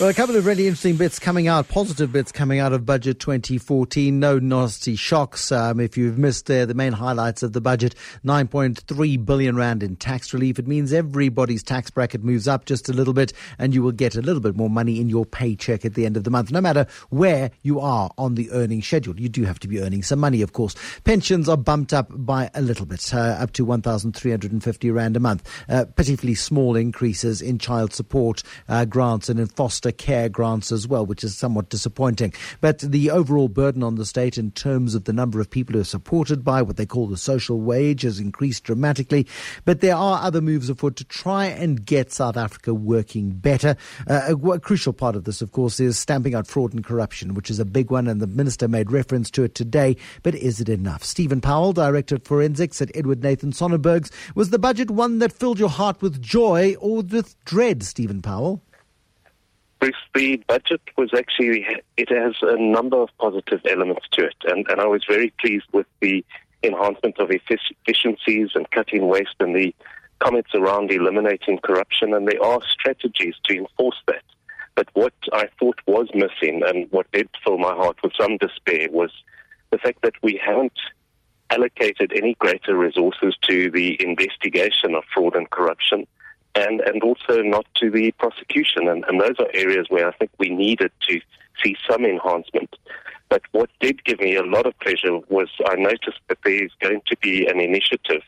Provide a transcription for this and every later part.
Well, a couple of really interesting bits coming out, positive bits coming out of budget 2014. No nasty shocks. Um, if you've missed uh, the main highlights of the budget, 9.3 billion rand in tax relief. It means everybody's tax bracket moves up just a little bit, and you will get a little bit more money in your paycheck at the end of the month, no matter where you are on the earning schedule. You do have to be earning some money, of course. Pensions are bumped up by a little bit, uh, up to 1,350 rand a month. Uh, small increases in child support uh, grants and in foster care grants as well, which is somewhat disappointing. But the overall burden on the state in terms of the number of people who are supported by what they call the social wage has increased dramatically. But there are other moves afoot to try and get South Africa working better. Uh, a, a crucial part of this, of course, is stamping out fraud and corruption, which is a big one, and the minister made reference to it today. But is it enough? Steven Powell, Director of Forensics at Edward Nathan Sonnenbergs, was the budget one that filled your heart with joy or with dread, Steven Powell? Bruce, the budget was actually, it has a number of positive elements to it. And, and I was very pleased with the enhancement of efficiencies and cutting waste and the comments around eliminating corruption. And there are strategies to enforce that. But what I thought was missing and what did fill my heart with some despair was the fact that we haven't allocated any greater resources to the investigation of fraud and corruption and, and also not to the prosecution. And, and those are areas where I think we needed to see some enhancement. But what did give me a lot of pleasure was I noticed that there's going to be an initiative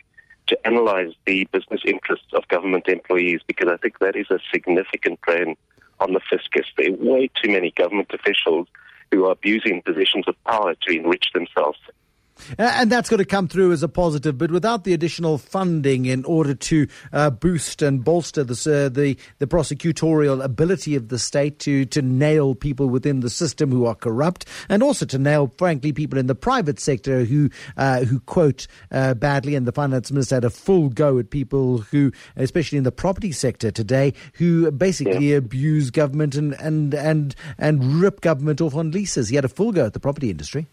to analyze the business interests of government employees because I think that is a significant drain on the fiscus. There are way too many government officials who are abusing positions of power to enrich themselves. And that's going to come through as a positive, but without the additional funding in order to uh, boost and bolster the, uh, the the prosecutorial ability of the state to to nail people within the system who are corrupt, and also to nail, frankly, people in the private sector who uh, who quote uh, badly. And the finance minister had a full go at people who, especially in the property sector today, who basically yeah. abuse government and and and and rip government off on leases. He had a full go at the property industry.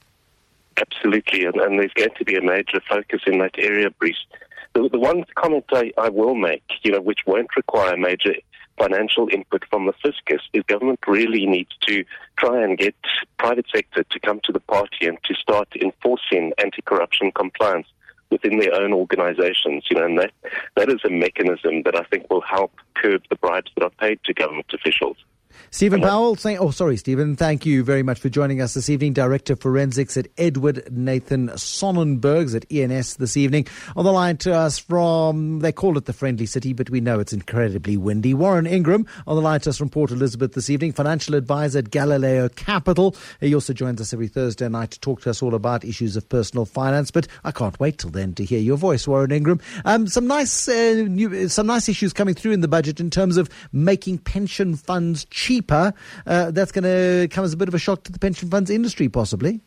Absolutely, and, and, there's going to be a major focus in that area, Bruce. The, the one comment I, I, will make, you know, which won't require major financial input from the fiscus, is government really needs to try and get private sector to come to the party and to start enforcing anti-corruption compliance within their own organizations, you know, and that, that is a mechanism that I think will help curb the bribes that are paid to government officials. Steven Powell, oh, sorry, Steven. Thank you very much for joining us this evening. Director of Forensics at Edward Nathan Sonnenbergs at ENS this evening. On the line to us from, they call it the Friendly City, but we know it's incredibly windy. Warren Ingram on the line to us from Port Elizabeth this evening, financial advisor at Galileo Capital. He also joins us every Thursday night to talk to us all about issues of personal finance. But I can't wait till then to hear your voice, Warren Ingram. Um, some nice, uh, new, some nice issues coming through in the budget in terms of making pension funds cheap cheaper, uh, that's going to come as a bit of a shock to the pension funds industry, possibly.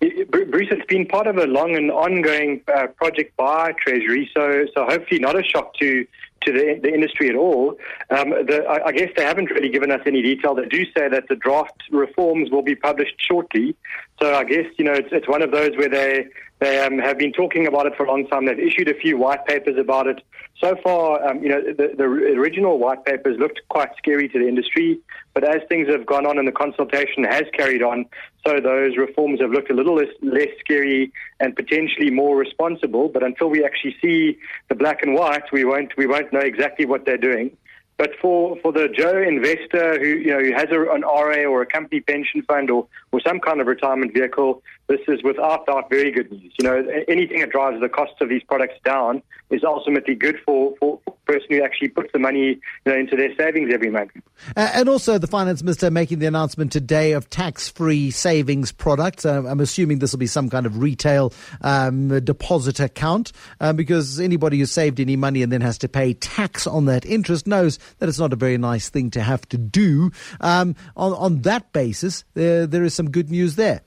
Bruce, it's been part of a long and ongoing uh, project by Treasury, so so hopefully not a shock to to the, the industry at all. Um, the, I, I, guess they haven't really given us any detail. They do say that the draft reforms will be published shortly. So I guess you know it's, it's one of those where they they um, have been talking about it for a long time. They've issued a few white papers about it. So far, um, you know, the, the original white papers looked quite scary to the industry, but as things have gone on and the consultation has carried on, so those reforms have looked a little less, less scary and potentially more responsible. But until we actually see the black and white, we won't we won't know exactly what they're doing. But for, for the Joe investor who you know who has a, an RA or a company pension fund or, or some kind of retirement vehicle, this is without doubt very good news. You know, anything that drives the costs of these products down is ultimately good for, for, for the person who actually puts the money you know, into their savings every month. Uh, and also the finance minister making the announcement today of tax-free savings products. Uh, I'm assuming this will be some kind of retail um, deposit account uh, because anybody who saved any money and then has to pay tax on that interest knows that it's not a very nice thing to have to do. Um, on, on that basis, there, there is some good news there.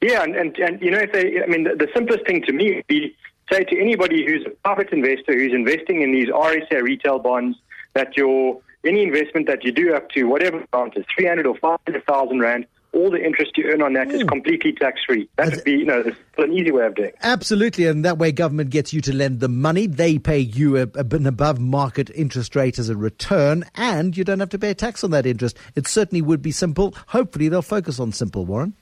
Yeah, and, and, and you know, if they, I mean, the, the simplest thing to me would be say to anybody who's a private investor who's investing in these RSA retail bonds that your any investment that you do up to whatever amount is 300 or 500,000 rand all the interest you earn on that is hmm. completely tax free. That would be, you know, an easy way of doing. it. Absolutely, and that way government gets you to lend the money. They pay you a, a, an above market interest rate as a return, and you don't have to pay tax on that interest. It certainly would be simple. Hopefully, they'll focus on simple, Warren.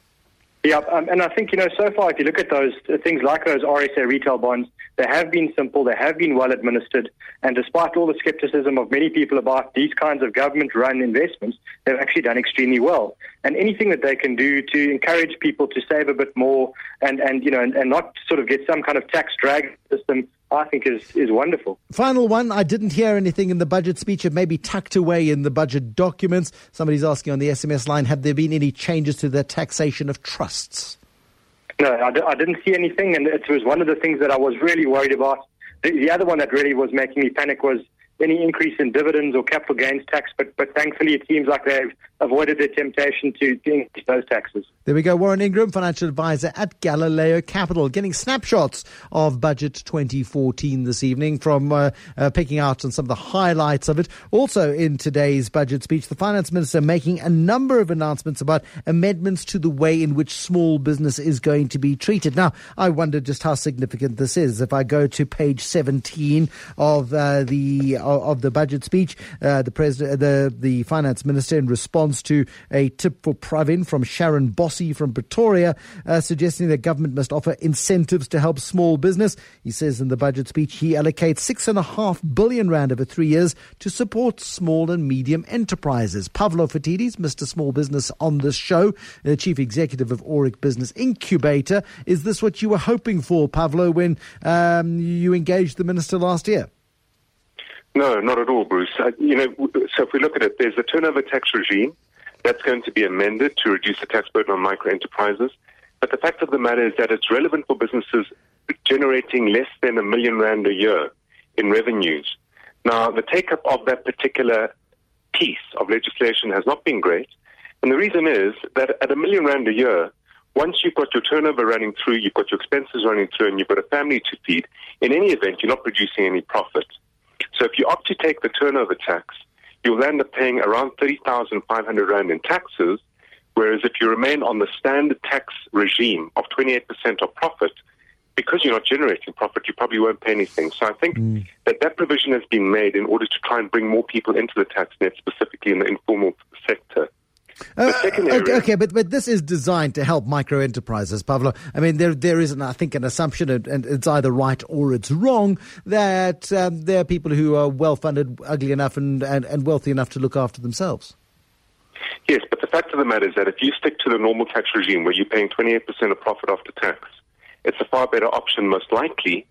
Yeah, um, and I think, you know, so far, if you look at those uh, things like those RSA retail bonds, they have been simple, they have been well administered, and despite all the skepticism of many people about these kinds of government run investments, they've actually done extremely well. And anything that they can do to encourage people to save a bit more and, and you know, and, and not sort of get some kind of tax drag system I think is, is wonderful. Final one. I didn't hear anything in the budget speech. It may be tucked away in the budget documents. Somebody's asking on the SMS line, have there been any changes to the taxation of trusts? No, I d- I didn't see anything, and it was one of the things that I was really worried about. The, the other one that really was making me panic was any increase in dividends or capital gains tax, but, but thankfully it seems like they've avoided the temptation to, increase those taxes. There we go. Warren Ingram, financial advisor at Galileo Capital, getting snapshots of budget 2014 this evening from uh, uh, picking out on some of the highlights of it. Also in today's budget speech, the finance minister making a number of announcements about amendments to the way in which small business is going to be treated. Now, I wonder just how significant this is. If I go to page 17 of uh, the of the budget speech, uh, the president, the the finance minister, in response to a tip for Pravin from Sharon Bossy from Pretoria, uh, suggesting that government must offer incentives to help small business. He says in the budget speech he allocates six and a half billion rand over three years to support small and medium enterprises. Pavlo Phitidis, Mr. Small Business on this show, the chief executive of Aurik Business Incubator. Is this what you were hoping for, Pavlo, when um, you engaged the minister last year? No, not at all, Bruce. Uh, you know, so if we look at it, there's a turnover tax regime that's going to be amended to reduce the tax burden on micro enterprises. But the fact of the matter is that it's relevant for businesses generating less than a million rand a year in revenues. Now, the take up of that particular piece of legislation has not been great. And the reason is that at a million rand a year, once you've got your turnover running through, you've got your expenses running through, and you've got a family to feed, in any event, you're not producing any profit. So if you opt to take the turnover tax, you'll end up paying around 30,500 Rand in taxes, whereas if you remain on the standard tax regime of 28% of profit, because you're not generating profit, you probably won't pay anything. So I think mm. that that provision has been made in order to try and bring more people into the tax net, specifically in the informal sector. Uh, okay, okay, but but this is designed to help micro enterprises, Pavlo. I mean, there there is, an, I think, an assumption, and it's either right or it's wrong, that um, there are people who are well funded, ugly enough, and, and, and wealthy enough to look after themselves. Yes, but the fact of the matter is that if you stick to the normal tax regime where you're paying 28% of profit after tax, it's a far better option, most likely,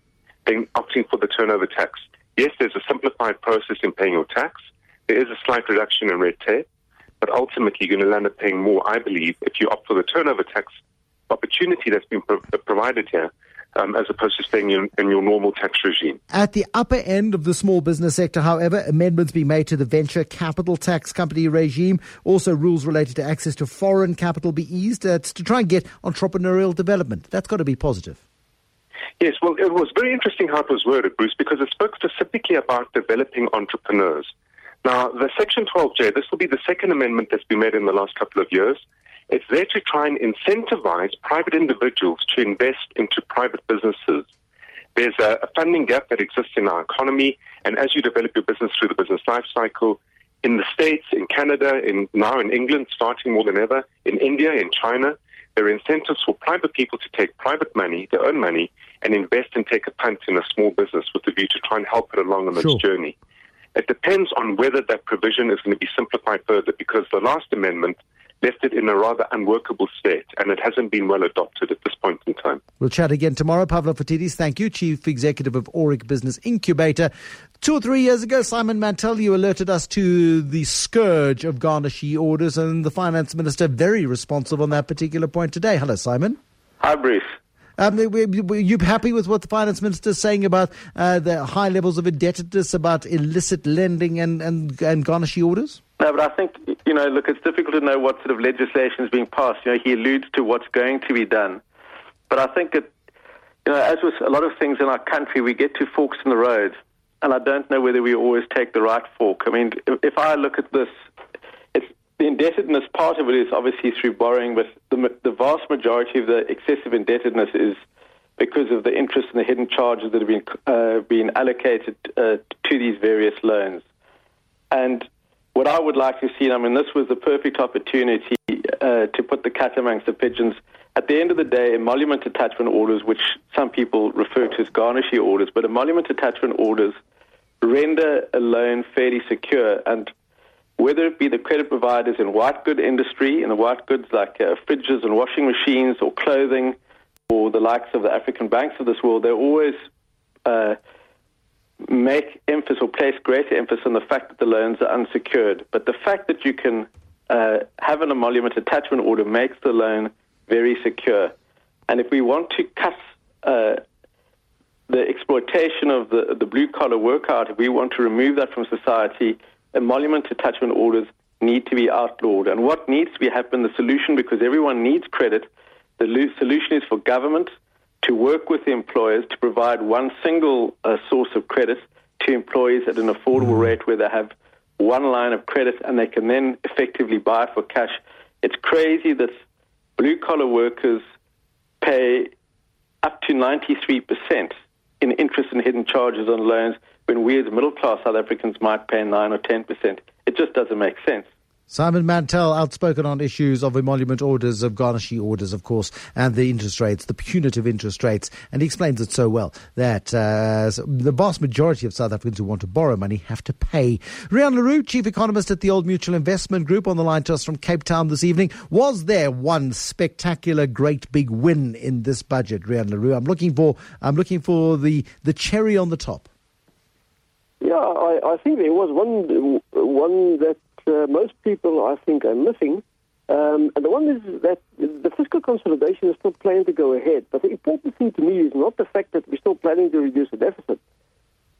than opting for the turnover tax. Yes, there's a simplified process in paying your tax. There is a slight reduction in red tape but ultimately you're going to land up paying more, I believe, if you opt for the turnover tax opportunity that's been pro- provided here. Um, as opposed to staying in, in, your normal tax regime. At the upper end of the small business sector, however, amendments be made to the venture capital tax company regime. Also, rules related to access to foreign capital be eased uh, to try and get entrepreneurial development. That's got to be positive. Yes, well, it was very interesting how it was worded, Bruce, because it spoke specifically about developing entrepreneurs. Now, the Section 12J, this will be the second amendment that's been made in the last couple of years. It's there to try and incentivize private individuals to invest into private businesses. There's a, a funding gap that exists in our economy, and as you develop your business through the business life cycle, in the States, in Canada, in now in England, starting more than ever, in India, in China, there are incentives for private people to take private money, their own money, and invest and take a punt in a small business with the view to try and help it along on sure. its journey. It depends on whether that provision is going to be simplified further because the last amendment left it in a rather unworkable state and it hasn't been well adopted at this point in time. We'll chat again tomorrow. Pavlo Phitidis, thank you, Chief Executive of Aurik Business Incubator. Two or three years ago, Simon Mantell, you alerted us to the scourge of garnishee orders and the Finance Minister very responsive on that particular point today. Hello, Simon. Hi, Bruce. Um, were you happy with what the finance minister is saying about uh, the high levels of indebtedness, about illicit lending and, and, and garnishee orders? No, but I think, you know, look, it's difficult to know what sort of legislation is being passed. You know, he alludes to what's going to be done. But I think that, you know, as with a lot of things in our country, we get to forks in the road. And I don't know whether we always take the right fork. I mean, if, I look at this, the indebtedness part of it is obviously through borrowing, but the, the vast majority of the excessive indebtedness is because of the interest and the hidden charges that have been uh, been allocated uh, to these various loans. And what I would like to see, I mean, this was the perfect opportunity uh, to put the cat amongst the pigeons. At the end of the day, emolument attachment orders, which some people refer to as garnishee orders, but emolument attachment orders render a loan fairly secure. And whether it be the credit providers in white good industry, in the white goods like uh, fridges and washing machines or clothing, or the likes of the African banks of this world, they always uh, make emphasis or place greater emphasis on the fact that the loans are unsecured. But the fact that you can uh, have an emolument attachment order makes the loan very secure. And if we want to cut uh, the exploitation of the, the blue collar workout, if we want to remove that from society, emolument attachment orders need to be outlawed. And what needs to be happen, the solution, because everyone needs credit, the solution is for government to work with the employers to provide one single uh, source of credit to employees at an affordable mm. rate where they have one line of credit and they can then effectively buy for cash. It's crazy that blue collar workers pay up to 93% in interest and hidden charges on loans when we as middle class South Africans might pay 9 or 10%. It just doesn't make sense. Simon Mantell, outspoken on issues of emolument orders, of garnishee orders, of course, and the interest rates, the punitive interest rates. And he explains it so well that uh, the vast majority of South Africans who want to borrow money have to pay. Rian le Roux, chief economist at the Old Mutual Investment Group, on the line to us from Cape Town this evening. Was there one spectacular, great big win in this budget, Rian le Roux? I'm looking for, I'm looking for the, the cherry on the top. Yeah, I, I think there was one one that uh, most people, I think, are missing. Um, and the one is that the fiscal consolidation is still planned to go ahead. But the important thing to me is not the fact that we're still planning to reduce the deficit.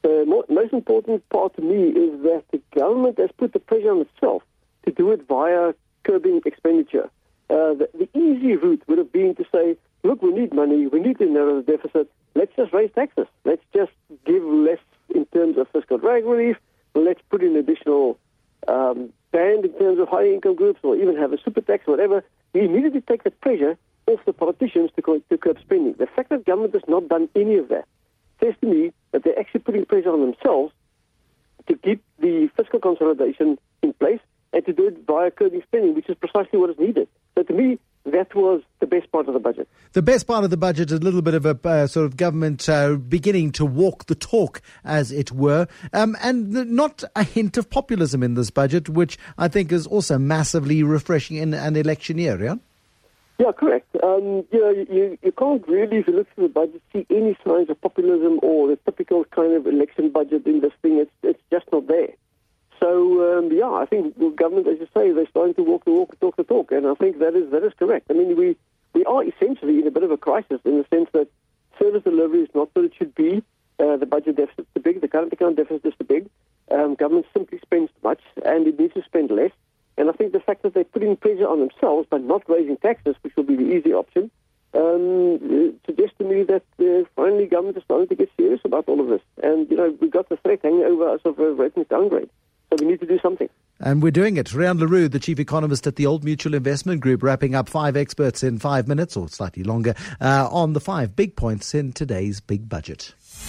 The more, most important part to me is that the government has put the pressure on itself to do it via curbing expenditure. Uh, the, the easy route would have been to say, look, we need money, we need to narrow the deficit, let's just raise taxes. Let's just give less in terms of fiscal drag relief, let's put in additional um, band in terms of high income groups or even have a super tax, or whatever, we immediately take the pressure off the politicians to, to curb spending. The fact that government has not done any of that says to me that they're actually putting pressure on themselves to keep the fiscal consolidation in place and to do it via curbing spending, which is precisely what is needed. So to me, that was the best part of the budget. The best part of the budget is a little bit of a uh, sort of government uh, beginning to walk the talk, as it were, um, and not a hint of populism in this budget, which I think is also massively refreshing in an election year. Yeah. Yeah, correct. Um, you know, you, you can't really, if you look through the budget, see any signs of populism or the typical kind of election budget in this thing. It's it's just not there. So um, yeah, I think the government, as you say, they're starting to walk the walk, talk the talk, and I think that is that is correct. I mean, we we are essentially in a bit of a crisis in the sense that service delivery is not what it should be. Uh, the budget deficit is too big. The current account deficit is too big. Um, government simply spends too much, and it needs to spend less. And I think the fact that they're putting pressure on themselves by not raising taxes, which will be the easy option, um, suggests to me that uh, finally government is starting to get serious about all of this. And you know, we've got the threat hanging over us of a rating downgrade. So we need to do something. And we're doing it. Rian le Roux, the chief economist at the Old Mutual Investment Group, wrapping up five experts in five minutes or slightly longer uh, on the five big points in today's big budget.